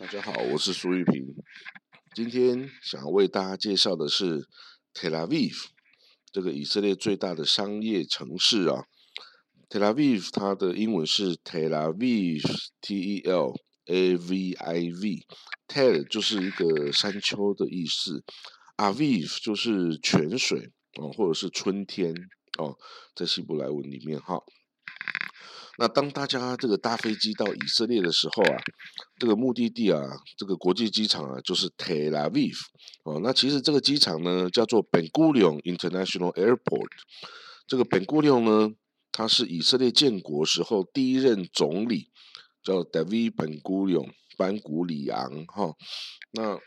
大家好，我是苏玉平。今天想要为大家介绍的是 Tel Aviv 这个以色列最大的商业城市啊。Tel Aviv 它的英文是 Tel Aviv，T E L A V I V，Tel 就是一个山丘的意思，Aviv 就是泉水哦，或者是春天哦，在希伯来文里面哈。那当大家这个搭飞机到以色列的时候啊，这个目的地啊，这个国际机场啊，就是 Tel Aviv 哦。那其实这个机场呢，叫做 Ben Gurion International Airport。这个 Ben Gurion 呢，他是以色列建国时候第一任总理，叫 David Ben Gurion 班古里昂哈。那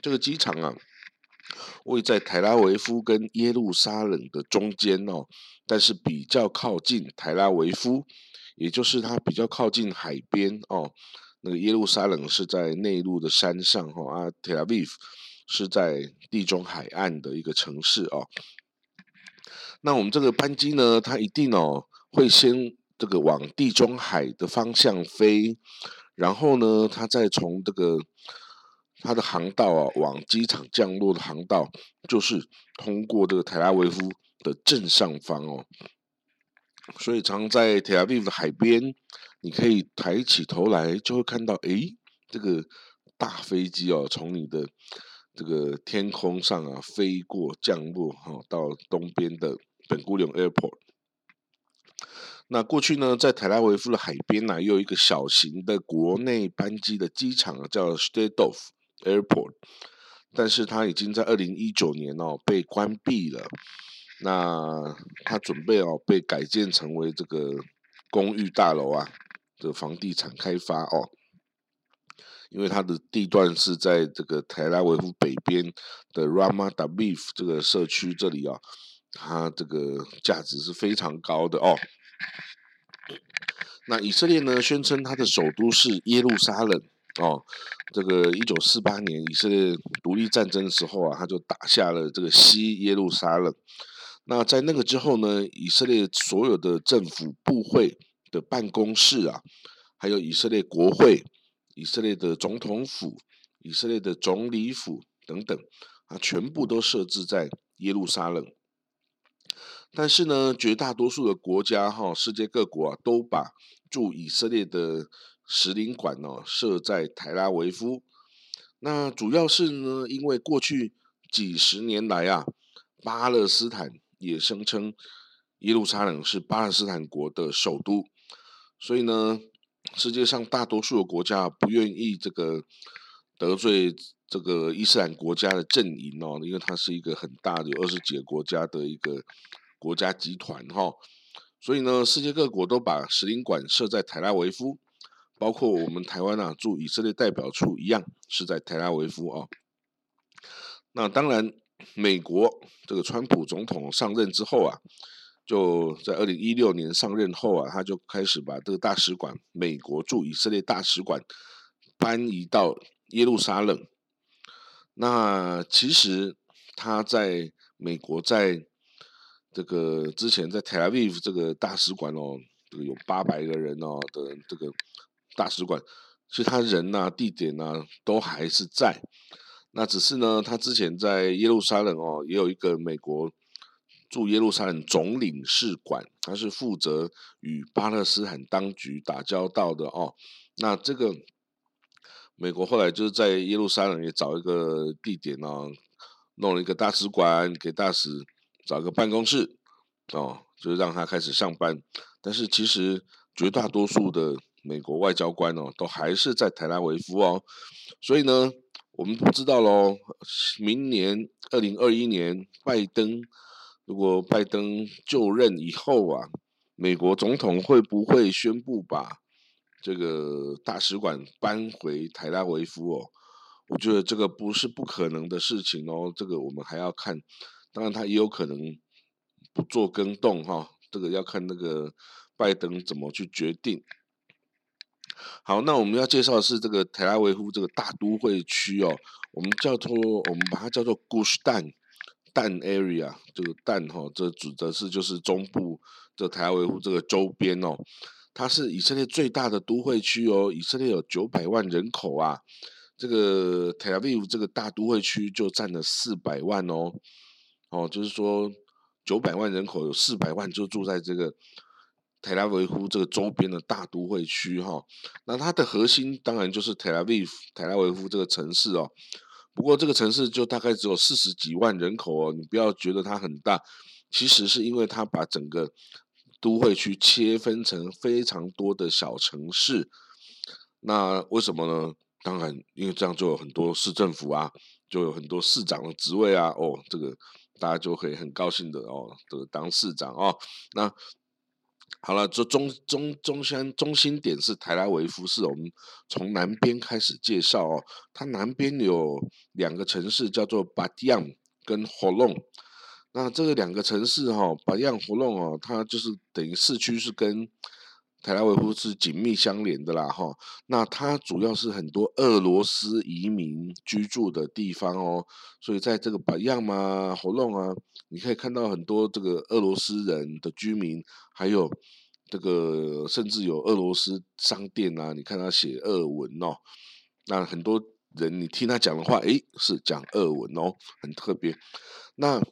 这个机场啊，位在台拉维夫跟耶路撒冷的中间哦，但是比较靠近台拉维夫。也就是它比较靠近海边哦，那个耶路撒冷是在内陆的山上哈，啊，Tel Aviv 是在地中海岸的一个城市哦。那我们这个班机呢，它一定哦会先这个往地中海的方向飞，然后呢，它再从这个它的航道啊往机场降落的航道，就是通过这个特拉维夫的正上方哦。所以，常在特拉维夫的海边，你可以抬起头来，就会看到，诶，这个大飞机哦，从你的这个天空上啊飞过，降落哈，到东边的本古隆 Airport。那过去呢，在特拉维夫的海边呢，又有一个小型的国内班机的机场，叫 Stadov Airport，但是它已经在二零一九年哦被关闭了。那他准备哦被改建成为这个公寓大楼啊的房地产开发哦，因为它的地段是在这个台拉维夫北边的 Ramat Aviv 这个社区这里啊，它这个价值是非常高的哦。那以色列呢宣称它的首都是耶路撒冷哦，这个一九四八年以色列独立战争的时候啊，他就打下了这个西耶路撒冷。那在那个之后呢？以色列所有的政府部会的办公室啊，还有以色列国会、以色列的总统府、以色列的总理府等等啊，全部都设置在耶路撒冷。但是呢，绝大多数的国家哈，世界各国啊，都把驻以色列的使领馆哦设在台拉维夫。那主要是呢，因为过去几十年来啊，巴勒斯坦。也声称耶路撒冷是巴勒斯坦国的首都，所以呢，世界上大多数的国家不愿意这个得罪这个伊斯兰国家的阵营哦，因为它是一个很大的有二十几个国家的一个国家集团哈，所以呢，世界各国都把使领馆设在台拉维夫，包括我们台湾啊驻以色列代表处一样是在台拉维夫啊，那当然。美国这个川普总统上任之后啊，就在二零一六年上任后啊，他就开始把这个大使馆，美国驻以色列大使馆搬移到耶路撒冷。那其实他在美国在这个之前在 Tel Aviv 这个大使馆哦，这个有八百个人哦的这个大使馆，其实他人呐、地点呐都还是在。那只是呢，他之前在耶路撒冷哦，也有一个美国驻耶路撒冷总领事馆，他是负责与巴勒斯坦当局打交道的哦。那这个美国后来就是在耶路撒冷也找一个地点呢，弄了一个大使馆，给大使找个办公室哦，就是让他开始上班。但是其实绝大多数的美国外交官哦，都还是在台拉维夫哦，所以呢。我们不知道喽，明年二零二一年，拜登如果拜登就任以后啊，美国总统会不会宣布把这个大使馆搬回台拉维夫哦？我觉得这个不是不可能的事情哦，这个我们还要看，当然他也有可能不做更动哈，这个要看那个拜登怎么去决定。好，那我们要介绍的是这个特拉维夫这个大都会区哦，我们叫做我们把它叫做 Gush Dan Dan Area，这个 Dan 哈，这指的是就是中部这特拉维夫这个周边哦。它是以色列最大的都会区哦，以色列有九百万人口啊，这个 Tel Aviv 这个大都会区就占了四百万哦，哦，就是说九百万人口有四百万就住在这个特拉维夫这个周边的大都会区哈，那它的核心当然就是特拉维夫特拉维夫这个城市哦，不过这个城市就大概只有四十几万人口哦，你不要觉得它很大，其实是因为它把整个都会区切分成非常多的小城市，那为什么呢？当然，因为这样就有很多市政府啊，就有很多市长的职位啊，哦，这个大家就可以很高兴的哦，这个当市长哦。那好了，这中中中心中心点是台拉维夫，是我们从南边开始介绍哦。它南边有两个城市，叫做巴蒂昂跟霍隆。那这个两个城市哈，巴蒂昂、霍隆哦，它就是等于市区是跟台拉维夫是紧密相连的啦哈。那它主要是很多俄罗斯移民居住的地方哦，所以在这个巴蒂扬嘛、火龙啊。你可以看到很多这个俄罗斯人的居民，还有这个甚至有俄罗斯商店啊，你看他写俄文哦，那很多人你听他讲的话，诶，是讲俄文哦，很特别。那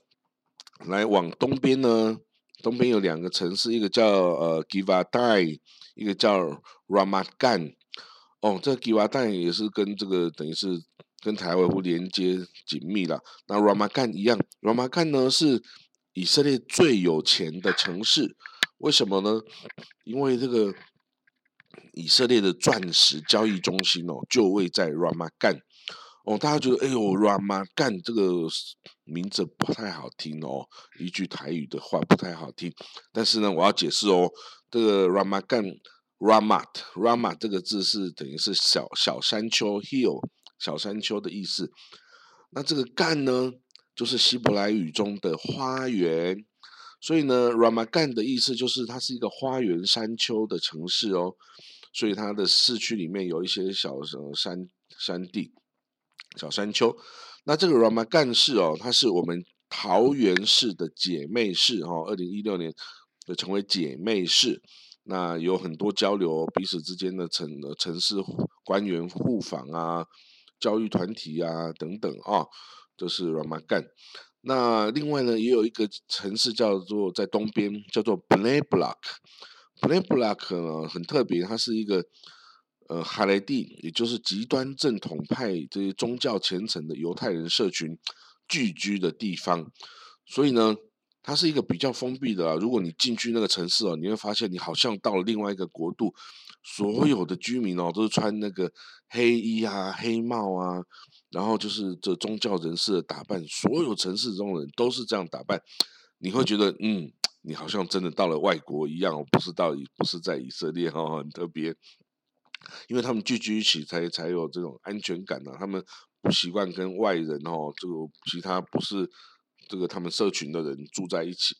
来往东边呢，东边有两个城市，一个叫呃 givai 一个叫 Ramat Gan。哦，这 givai 也是跟这个等于是。跟台湾湖连接紧密了。那 Ramadan 一样，Ramadan 呢是以色列最有钱的城市。为什么呢？因为这个以色列的钻石交易中心哦，就位在 Ramadan 哦，大家觉得哎呦，Ramat 这个名字不太好听哦，一句台语的话不太好听。但是呢，我要解释哦，这个 Ramat，Ramat，Ramat 这个字是等于是小小山丘 Hill。小山丘的意思，那这个干呢，就是希伯来语中的花园，所以呢，Ramat Gan 的意思就是它是一个花园山丘的城市哦，所以它的市区里面有一些小山山地、小山丘。那这个 Ramat Gan 市哦，它是我们桃园市的姐妹市哦，二零一六年就成为姐妹市。那有很多交流，彼此之间的城城市官员互访啊。教育团体啊，等等啊，这是 Ramadan。那另外呢，也有一个城市叫做在东边，叫做 Playblock。Playblock 呢很特别，它是一个呃哈雷蒂，也就是极端正统派这些宗教虔诚的犹太人社群聚居的地方。所以呢，它是一个比较封闭的。啊如果你进去那个城市哦，你会发现你好像到了另外一个国度。所有的居民哦，都是穿那个黑衣啊、黑帽啊，然后就是这宗教人士的打扮。所有城市中的人都是这样打扮，你会觉得嗯，你好像真的到了外国一样，不是到不是在以色列哈，很特别。因为他们聚居一起，才才有这种安全感呢。他们不习惯跟外人哦，这个其他不是这个他们社群的人住在一起。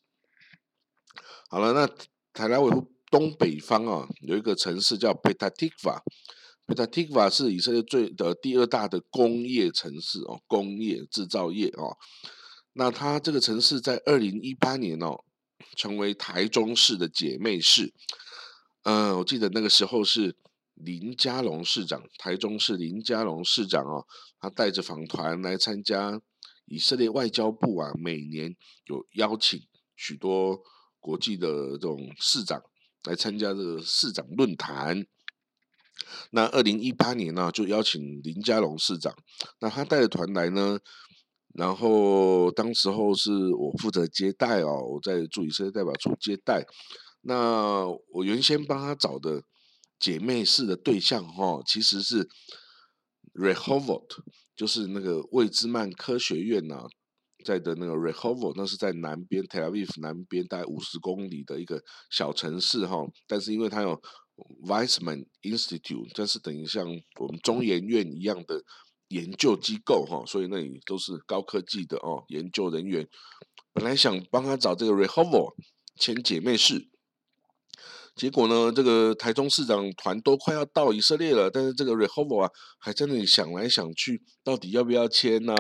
好了，那台拉维夫。东北方啊，有一个城市叫 Petatikva。Petatikva 是以色列最的第二大的工业城市哦，工业制造业哦。那它这个城市在二零一八年哦，成为台中市的姐妹市。嗯，我记得那个时候是林佳龙市长，台中市林佳龙市长哦，他带着访团来参加以色列外交部啊，每年有邀请许多国际的这种市长。来参加这个市长论坛。那二零一八年呢，就邀请林佳龙市长，那他带着团来呢，然后当时候是我负责接待哦，我在驻以色列代表处接待。那我原先帮他找的姐妹市的对象哈，其实是 Rehovot，就是那个魏兹曼科学院呐。在的那个 Rehovot，那是在南边 Tel Aviv 南边大概五十公里的一个小城市哈，但是因为它有 Weizmann Institute，这是等于像我们中研院一样的研究机构哈，所以那里都是高科技的哦研究人员。本来想帮他找这个 Rehovot 签姐妹市。结果呢，这个台中市长团都快要到以色列了，但是这个 Rehovot 啊，还在那里想来想去，到底要不要签呢？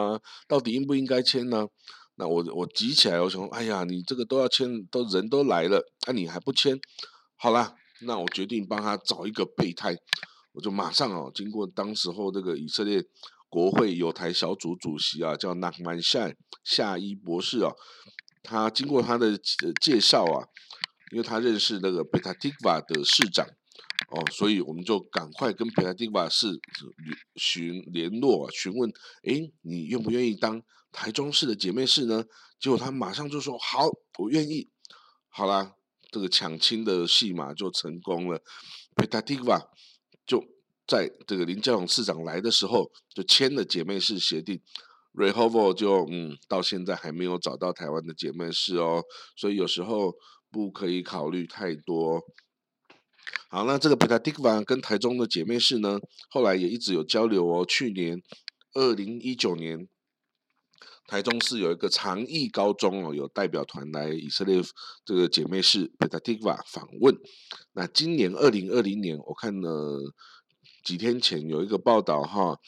到底应不应该签呢？那我我急起来，我想，哎呀，你这个都要签，都人都来了，那你还不签？好啦，那我决定帮他找一个备胎，我就马上哦，经过当时候这个以色列国会有台小组主席啊，叫纳曼夏夏伊博士啊，他经过他的介绍啊，因为他认识那个贝塔蒂瓦的市长。哦，所以我们就赶快跟佩塔蒂瓦市询联络询问，诶，你愿不愿意当台中市的姐妹市呢？结果他马上就说好，我愿意。好啦，这个抢亲的戏码就成功了。佩塔蒂瓦就在这个林佳龙市长来的时候就签了姐妹市协定。r e h o v o 就嗯，到现在还没有找到台湾的姐妹市哦，所以有时候不可以考虑太多。好，那这个 Petatikva 跟台中的姐妹市呢，后来也一直有交流哦。去年二零一九年，台中市有一个长义高中哦，有代表团来以色列这个姐妹市 Petatikva 访问。那今年二零二零年，我看了几天前有一个报道哈，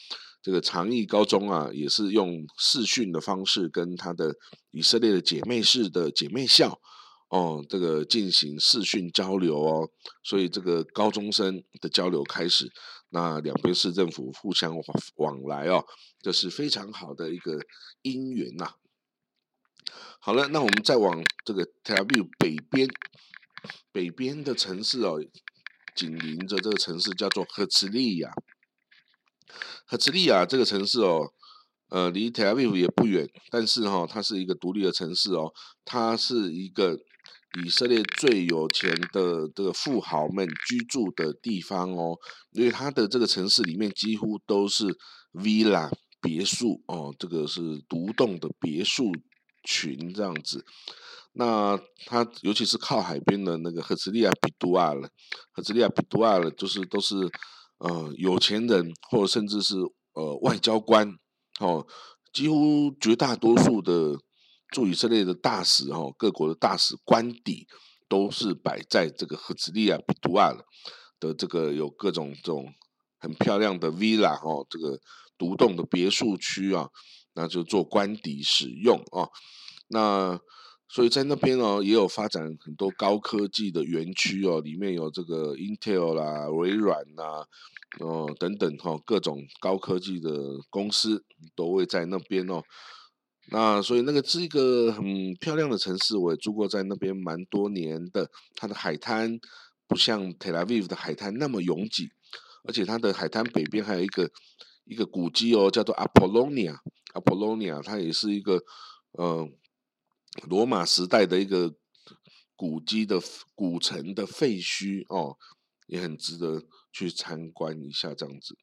这个长义高中啊，也是用视讯的方式跟他的以色列的姐妹市的姐妹校。哦，这个进行视讯交流哦，所以这个高中生的交流开始，那两边市政府互相往来哦，这是非常好的一个姻缘呐。好了，那我们再往这个 Tel Aviv 北边，北边的城市哦，紧邻着这个城市叫做赫兹利亚，赫兹利亚这个城市哦。呃，离 Tel Aviv 也不远，但是哈，它是一个独立的城市哦，它是一个以色列最有钱的这个富豪们居住的地方哦，因为它的这个城市里面几乎都是 villa 别墅哦，这个是独栋的别墅群这样子。那它尤其是靠海边的那个赫兹利亚比杜阿了，赫兹利亚比杜阿了，就是都是呃有钱人或者甚至是呃外交官。哦，几乎绝大多数的驻以色列的大使，哦，各国的大使官邸都是摆在这个赫兹利亚比图亚的这个有各种这种很漂亮的 villa，哦，这个独栋的别墅区啊，那就做官邸使用啊。那所以在那边哦，也有发展很多高科技的园区哦，里面有这个 Intel 啦、微软呐。哦，等等哈，各种高科技的公司都会在那边哦。那所以那个是一个很漂亮的城市，我也住过在那边蛮多年的。它的海滩不像 Tel Aviv 的海滩那么拥挤，而且它的海滩北边还有一个一个古迹哦，叫做 Apollonia。Apollonia 它也是一个呃罗马时代的一个古迹的古城的废墟哦。也很值得去参观一下，这样子。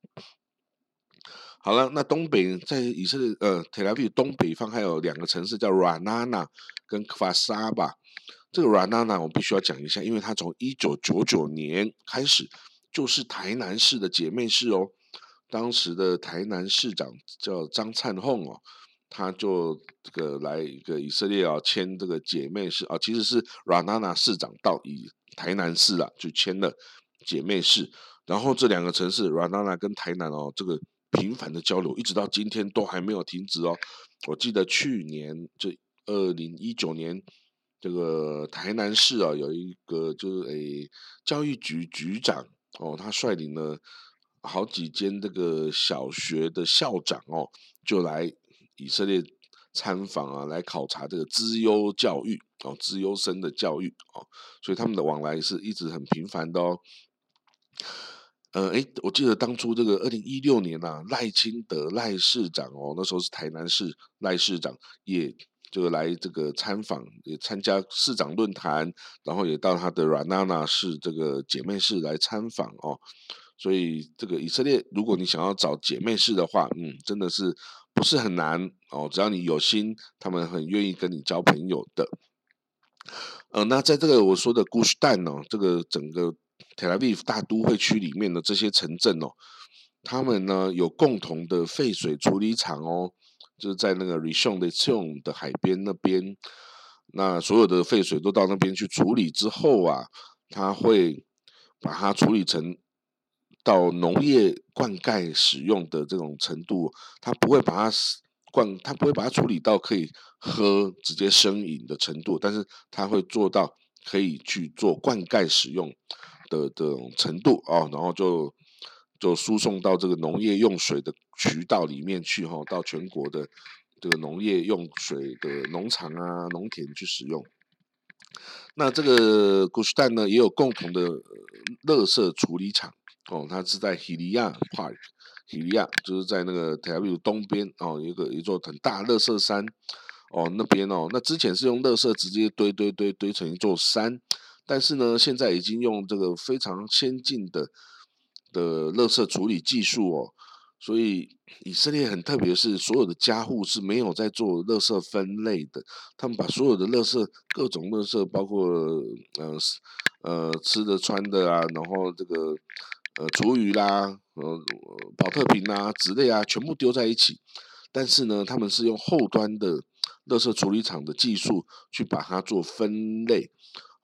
好了，那东北在以色列呃，特拉维东北方还有两个城市叫 Ranana 跟科法沙吧。这个 Ranana 我必须要讲一下，因为它从一九九九年开始就是台南市的姐妹市哦。当时的台南市长叫张灿宏哦，他就这个来一个以色列啊签这个姐妹市啊，其实是 Ranana 市长到以台南市啊就签了。姐妹市，然后这两个城市 Ranana 跟台南哦，这个频繁的交流，一直到今天都还没有停止哦。我记得去年就二零一九年，这个台南市啊有一个就是诶教育局局长哦，他率领了好几间这个小学的校长哦，就来以色列参访啊，来考察这个资优教育哦，资优生的教育哦，所以他们的往来是一直很频繁的哦。呃，哎，我记得当初这个二零一六年呐，赖清德赖市长哦，那时候是台南市赖市长，也就来这个参访，也参加市长论坛，然后也到他的软娜娜市这个姐妹市来参访哦。所以这个以色列，如果你想要找姐妹市的话，嗯，真的是不是很难哦，只要你有心，他们很愿意跟你交朋友的。呃，那在这个我说的古什蛋哦，这个整个。特拉维夫大都会区里面的这些城镇哦，他们呢有共同的废水处理厂哦，就是在那个 Rishon 的 c h o n 的海边那边，那所有的废水都到那边去处理之后啊，他会把它处理成到农业灌溉使用的这种程度，他不会把它灌，他不会把它处理到可以喝直接生饮的程度，但是他会做到可以去做灌溉使用。的这种程度啊，然后就就输送到这个农业用水的渠道里面去哈，到全国的这个农业用水的农场啊、农田去使用。那这个古斯蛋呢，也有共同的垃圾处理厂哦，它是在 Hilia Park，Hilia 就是在那个 TV 东边哦，一个一座很大垃圾山哦，那边哦，那之前是用垃圾直接堆堆堆堆成一座山，但是呢，现在已经用这个非常先进的的垃圾处理技术哦。所以以色列很特别，是所有的家户是没有在做垃圾分类的，他们把所有的垃圾各种垃圾，包括呃呃吃的穿的啊，然后这个呃厨余啦，呃保特瓶啊、之类啊，全部丢在一起。但是呢，他们是用后端的垃圾处理厂的技术去把它做分类。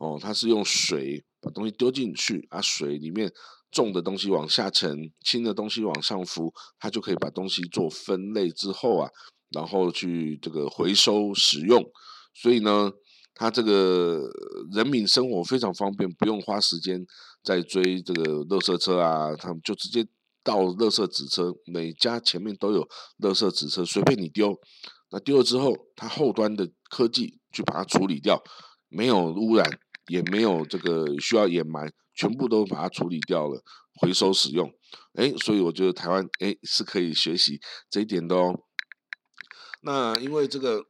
哦，它是用水把东西丢进去，啊水里面。重的东西往下沉，轻的东西往上浮，它就可以把东西做分类之后啊，然后去这个回收使用。所以呢，它这个人民生活非常方便，不用花时间在追这个垃圾车啊，他们就直接到垃圾纸车，每家前面都有垃圾纸车，随便你丢。那丢了之后，它后端的科技去把它处理掉，没有污染，也没有这个需要掩埋。全部都把它处理掉了，回收使用，哎，所以我觉得台湾哎是可以学习这一点的哦。那因为这个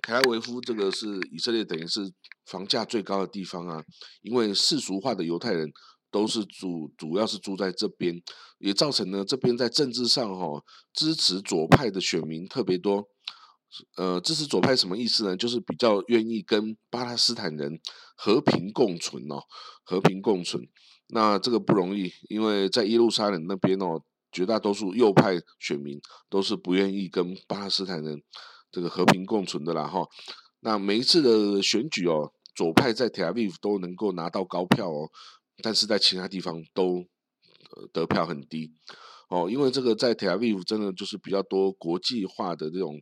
凯拉维夫这个是以色列等于是房价最高的地方啊，因为世俗化的犹太人都是主主要是住在这边，也造成呢这边在政治上哈支持左派的选民特别多。呃，支持左派什么意思呢？就是比较愿意跟巴勒斯坦人和平共存哦，和平共存。那这个不容易，因为在耶路撒冷那边哦，绝大多数右派选民都是不愿意跟巴勒斯坦人这个和平共存的啦哈。那每一次的选举哦，左派在 Tel Aviv 都能够拿到高票哦，但是在其他地方都得票很低哦，因为这个在 Tel Aviv 真的就是比较多国际化的这种。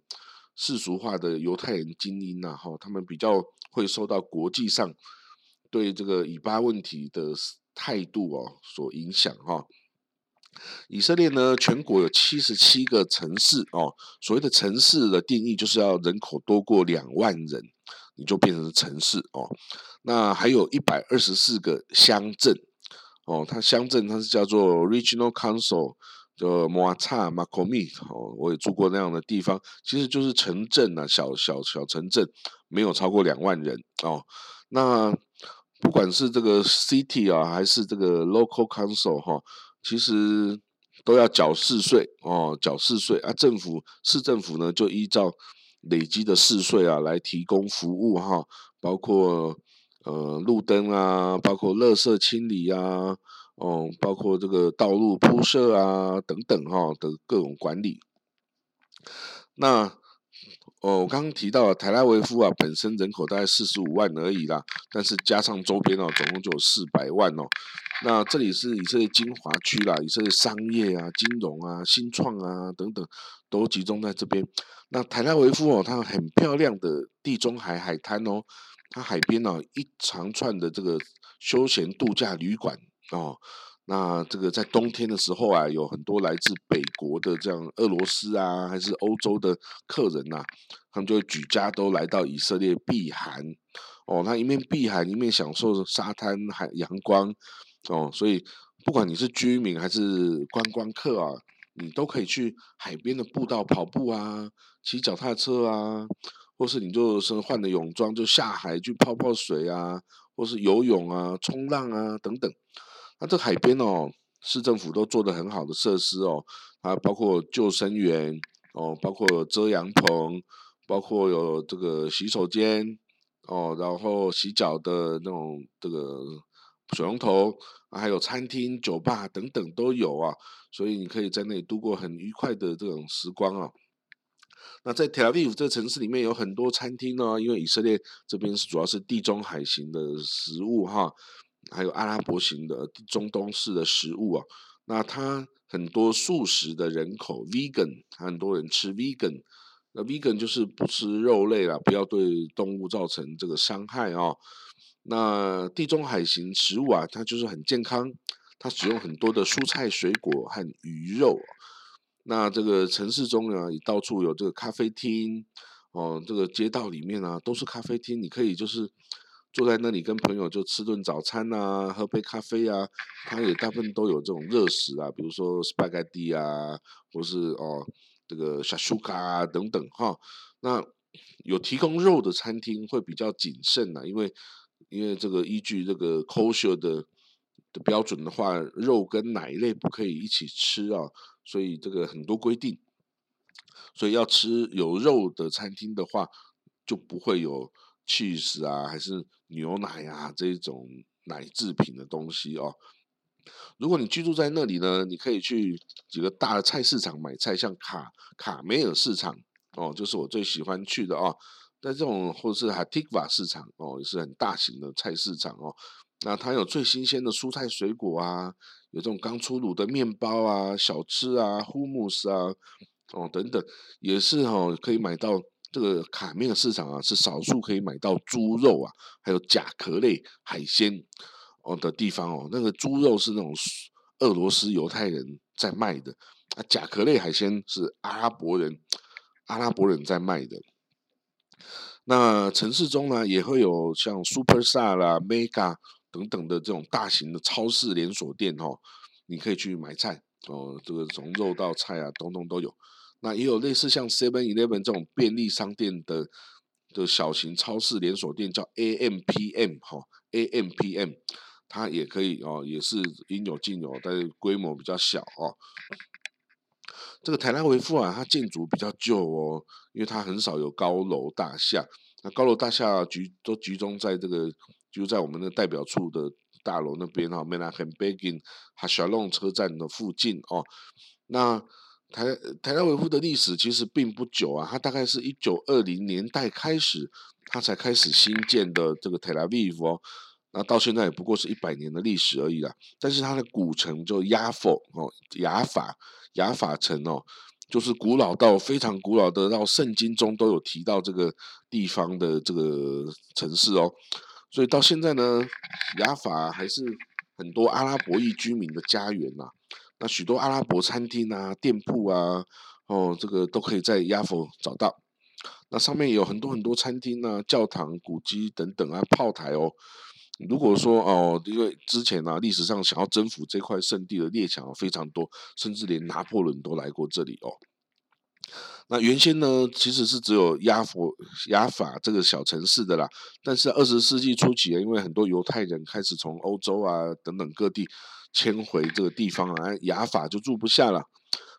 世俗化的犹太人精英呐，哈，他们比较会受到国际上对这个以巴问题的态度哦所影响哈。以色列呢，全国有七十七个城市哦，所谓的城市的定义就是要人口多过两万人，你就变成城市哦。那还有一百二十四个乡镇哦，它乡镇它是叫做 Regional Council。就摩擦马科密哦，我也住过那样的地方，其实就是城镇啊，小小小城镇，没有超过两万人哦。那不管是这个 city 啊，还是这个 local council 哈，其实都要缴市税哦，缴市税啊。政府市政府呢，就依照累积的市税啊，来提供服务哈，包括呃路灯啊，包括垃圾清理啊。哦，包括这个道路铺设啊等等哈的各种管理。那哦，我刚刚提到台拉维夫啊，本身人口大概四十五万而已啦，但是加上周边哦，总共就有四百万哦。那这里是以色列精华区啦，以色列商业啊、金融啊、新创啊等等都集中在这边。那台拉维夫哦，它很漂亮的地中海海滩哦，它海边呢一长串的这个休闲度假旅馆。哦，那这个在冬天的时候啊，有很多来自北国的这样俄罗斯啊，还是欧洲的客人呐，他们就会举家都来到以色列避寒。哦，那一面避寒，一面享受沙滩海阳光。哦，所以不管你是居民还是观光客啊，你都可以去海边的步道跑步啊，骑脚踏车啊，或是你就是换了泳装就下海去泡泡水啊，或是游泳啊、冲浪啊等等。那这海边哦，市政府都做的很好的设施哦，啊，包括救生员哦，包括遮阳棚，包括有这个洗手间哦，然后洗脚的那种这个水龙头，还有餐厅、酒吧等等都有啊，所以你可以在那里度过很愉快的这种时光啊。那在 Tel Aviv 这个城市里面有很多餐厅呢，因为以色列这边是主要是地中海型的食物哈。还有阿拉伯型的中东式的食物啊，那它很多素食的人口，vegan，很多人吃 vegan，那 vegan 就是不吃肉类啦，不要对动物造成这个伤害啊。那地中海型食物啊，它就是很健康，它使用很多的蔬菜、水果和鱼肉。那这个城市中呢，也到处有这个咖啡厅，哦，这个街道里面啊都是咖啡厅，你可以就是坐在那里跟朋友就吃顿早餐啊，喝杯咖啡啊。它也大部分都有这种热食啊，比如说 spaghetti 啊，或是哦这个小舒卡啊等等哈。那有提供肉的餐厅会比较谨慎呐，因为因为这个依据这个 kosher 的的标准的话，肉跟奶类不可以一起吃啊。所以这个很多规定，所以要吃有肉的餐厅的话，就不会有 cheese 啊，还是牛奶啊这种奶制品的东西哦。如果你居住在那里呢，你可以去几个大的菜市场买菜，像卡卡梅尔市场哦，就是我最喜欢去的哦。在这种或者是哈蒂瓦市场哦，也是很大型的菜市场哦。那它有最新鲜的蔬菜水果啊。有这种刚出炉的面包啊、小吃啊、h u m u s 啊，哦等等，也是哦，可以买到这个卡面的市场啊，是少数可以买到猪肉啊，还有甲壳类海鲜哦的地方哦。那个猪肉是那种俄罗斯犹太人在卖的，啊，甲壳类海鲜是阿拉伯人阿拉伯人在卖的。那城市中呢，也会有像 Super Star 啦、Mega。等等的这种大型的超市连锁店哦，你可以去买菜哦，这个从肉到菜啊，统统都有。那也有类似像 Seven Eleven 这种便利商店的的小型超市连锁店，叫 AMPM 哈，AMPM 它也可以哦，也是应有尽有，但是规模比较小哦。这个台拉维夫啊，它建筑比较旧哦，因为它很少有高楼大厦，那高楼大厦集都集中在这个。就在我们的代表处的大楼那边哈 m a n a h a n Begin 哈小龙车站的附近哦。那台台拉维夫的历史其实并不久啊，它大概是一九二零年代开始，它才开始新建的这个 Tel Aviv 哦。那到现在也不过是一百年的历史而已啦。但是它的古城就亚法哦，雅法雅法城哦，就是古老到非常古老的，到圣经中都有提到这个地方的这个城市哦。所以到现在呢，雅法还是很多阿拉伯裔居民的家园呐。那许多阿拉伯餐厅啊、店铺啊，哦，这个都可以在雅佛找到。那上面有很多很多餐厅啊、教堂、古迹等等啊、炮台哦。如果说哦，因为之前呢，历史上想要征服这块圣地的列强非常多，甚至连拿破仑都来过这里哦。那原先呢，其实是只有亚佛亚法这个小城市的啦。但是二十世纪初期啊，因为很多犹太人开始从欧洲啊等等各地迁回这个地方啊，亚法就住不下了，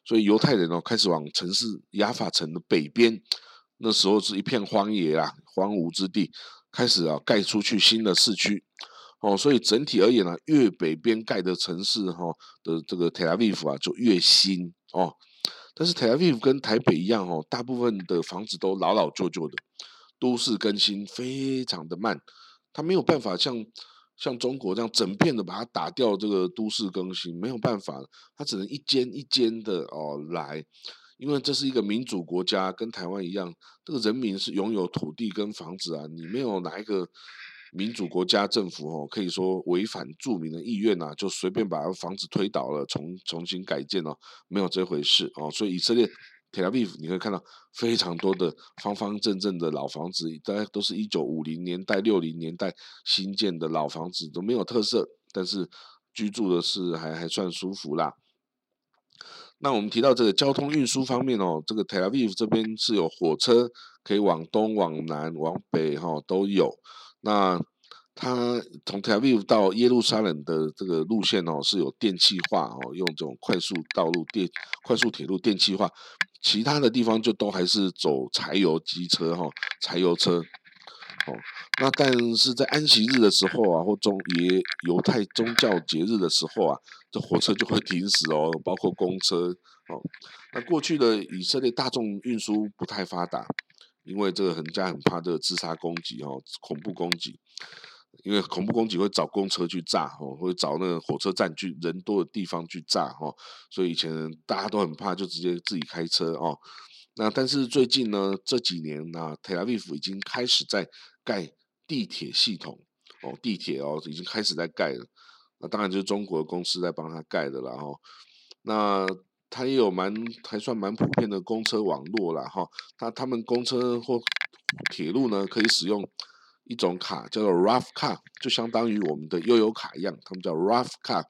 所以犹太人哦开始往城市亚法城的北边，那时候是一片荒野啊，荒芜之地，开始啊盖出去新的市区哦。所以整体而言呢，越北边盖的城市哈的这个 Tel Aviv 啊就越新哦。但是 Tel Aviv 跟台北一样哦，大部分的房子都老老旧旧的，都市更新非常的慢，它没有办法像像中国这样整片的把它打掉，这个都市更新没有办法，它只能一间一间的哦来，因为这是一个民主国家，跟台湾一样，这个人民是拥有土地跟房子啊，你没有哪一个。民主国家政府哦，可以说违反住民的意愿呐，就随便把房子推倒了，重重新改建哦，没有这回事哦。所以以色列 Tel Aviv 你可以看到非常多的方方正正的老房子，大概都是一九五零年代、六零年代新建的老房子，都没有特色，但是居住的是还还算舒服啦。那我们提到这个交通运输方面哦，这个 Tel Aviv 这边是有火车可以往东、往南、往北哈都有。那它从 Tel Aviv 到耶路撒冷的这个路线哦，是有电气化哦，用这种快速道路电快速铁路电气化，其他的地方就都还是走柴油机车哈，柴油车哦。那但是在安息日的时候啊，或中耶犹太宗教节日的时候啊，这火车就会停驶哦，包括公车哦。那过去的以色列大众运输不太发达。因为这个人家很怕这个自杀攻击哦，恐怖攻击，因为恐怖攻击会找公车去炸哦，会找那个火车站去人多的地方去炸哦，所以以前大家都很怕，就直接自己开车哦。那但是最近呢，这几年呢，特拉维夫已经开始在盖地铁系统哦，地铁哦已经开始在盖了。那当然就是中国公司在帮他盖的了哦。那它也有蛮还算蛮普遍的公车网络了哈。那他们公车或铁路呢可以使用一种卡叫做 Rough 卡，就相当于我们的悠游卡一样，他们叫 Rough 卡。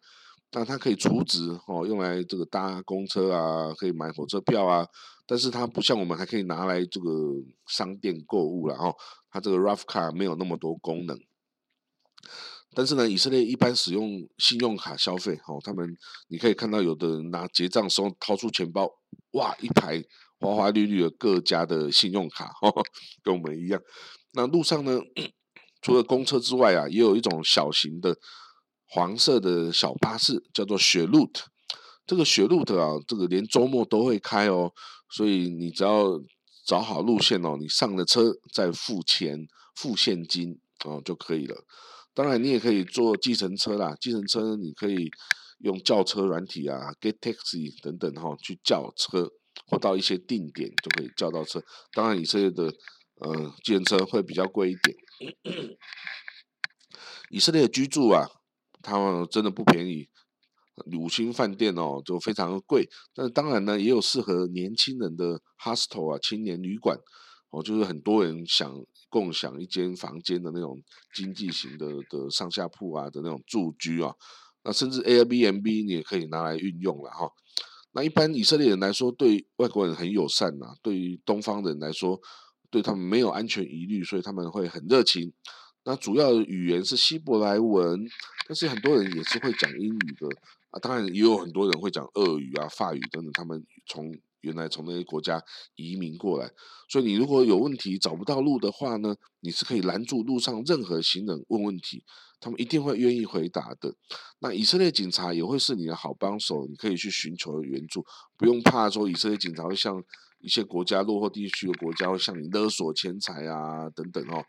那它可以储值哦，用来这个搭公车啊，可以买火车票啊。但是它不像我们还可以拿来这个商店购物了哈。它这个 Rough 卡没有那么多功能。但是呢，以色列一般使用信用卡消费，哦，他们你可以看到有的人拿结账时候掏出钱包，哇，一排花花绿绿的各家的信用卡，跟我们一样。那路上呢，除了公车之外啊，也有一种小型的黄色的小巴士，叫做雪路特。这个雪路特啊，这个连周末都会开哦，所以你只要找好路线哦，你上了车再付钱付现金哦就可以了。当然，你也可以坐计程车啦。计程车你可以用叫车软体啊，Get Taxi 等等哈，去叫车或到一些定点就可以叫到车。当然，以色列的呃计程车会比较贵一点。以色列居住啊，它真的不便宜，五星饭店哦就非常的贵。但当然呢，也有适合年轻人的 hostel 啊，青年旅馆哦，就是很多人想。共享一间房间的那种经济型的的上下铺啊的那种住居啊，那甚至 Airbnb 你也可以拿来运用了哈。那一般以色列人来说，对外国人很友善呐，对于东方人来说，对他们没有安全疑虑，所以他们会很热情。那主要语言是希伯来文，但是很多人也是会讲英语的啊，当然也有很多人会讲俄语啊、法语等等，他们从。原来从那些国家移民过来，所以你如果有问题找不到路的话呢，你是可以拦住路上任何行人问问题，他们一定会愿意回答的。那以色列警察也会是你的好帮手，你可以去寻求援助，不用怕说以色列警察会像一些国家落后地区的国家会向你勒索钱财啊等等哦。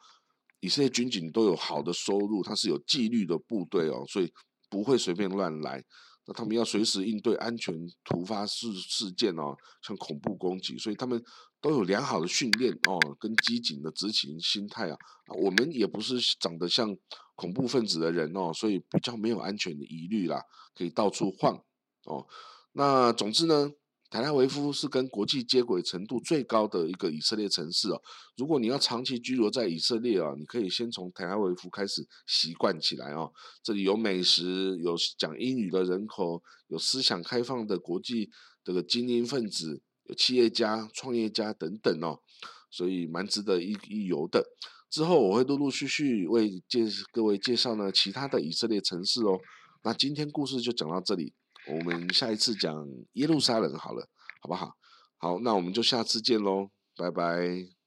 以色列军警都有好的收入，它是有纪律的部队哦，所以不会随便乱来。那他们要随时应对安全突发事事件哦，像恐怖攻击，所以他们都有良好的训练哦，跟机警的执勤心态啊。我们也不是长得像恐怖分子的人哦，所以比较没有安全的疑虑啦，可以到处晃哦。那总之呢。台拉维夫是跟国际接轨程度最高的一个以色列城市哦。如果你要长期居留在以色列啊，你可以先从台拉维夫开始习惯起来哦。这里有美食，有讲英语的人口，有思想开放的国际这个精英分子，有企业家、创业家等等哦，所以蛮值得一一游的。之后我会陆陆续续为介各位介绍呢其他的以色列城市哦。那今天故事就讲到这里。我们下一次讲耶路撒冷好了，好不好？好，那我们就下次见喽，拜拜。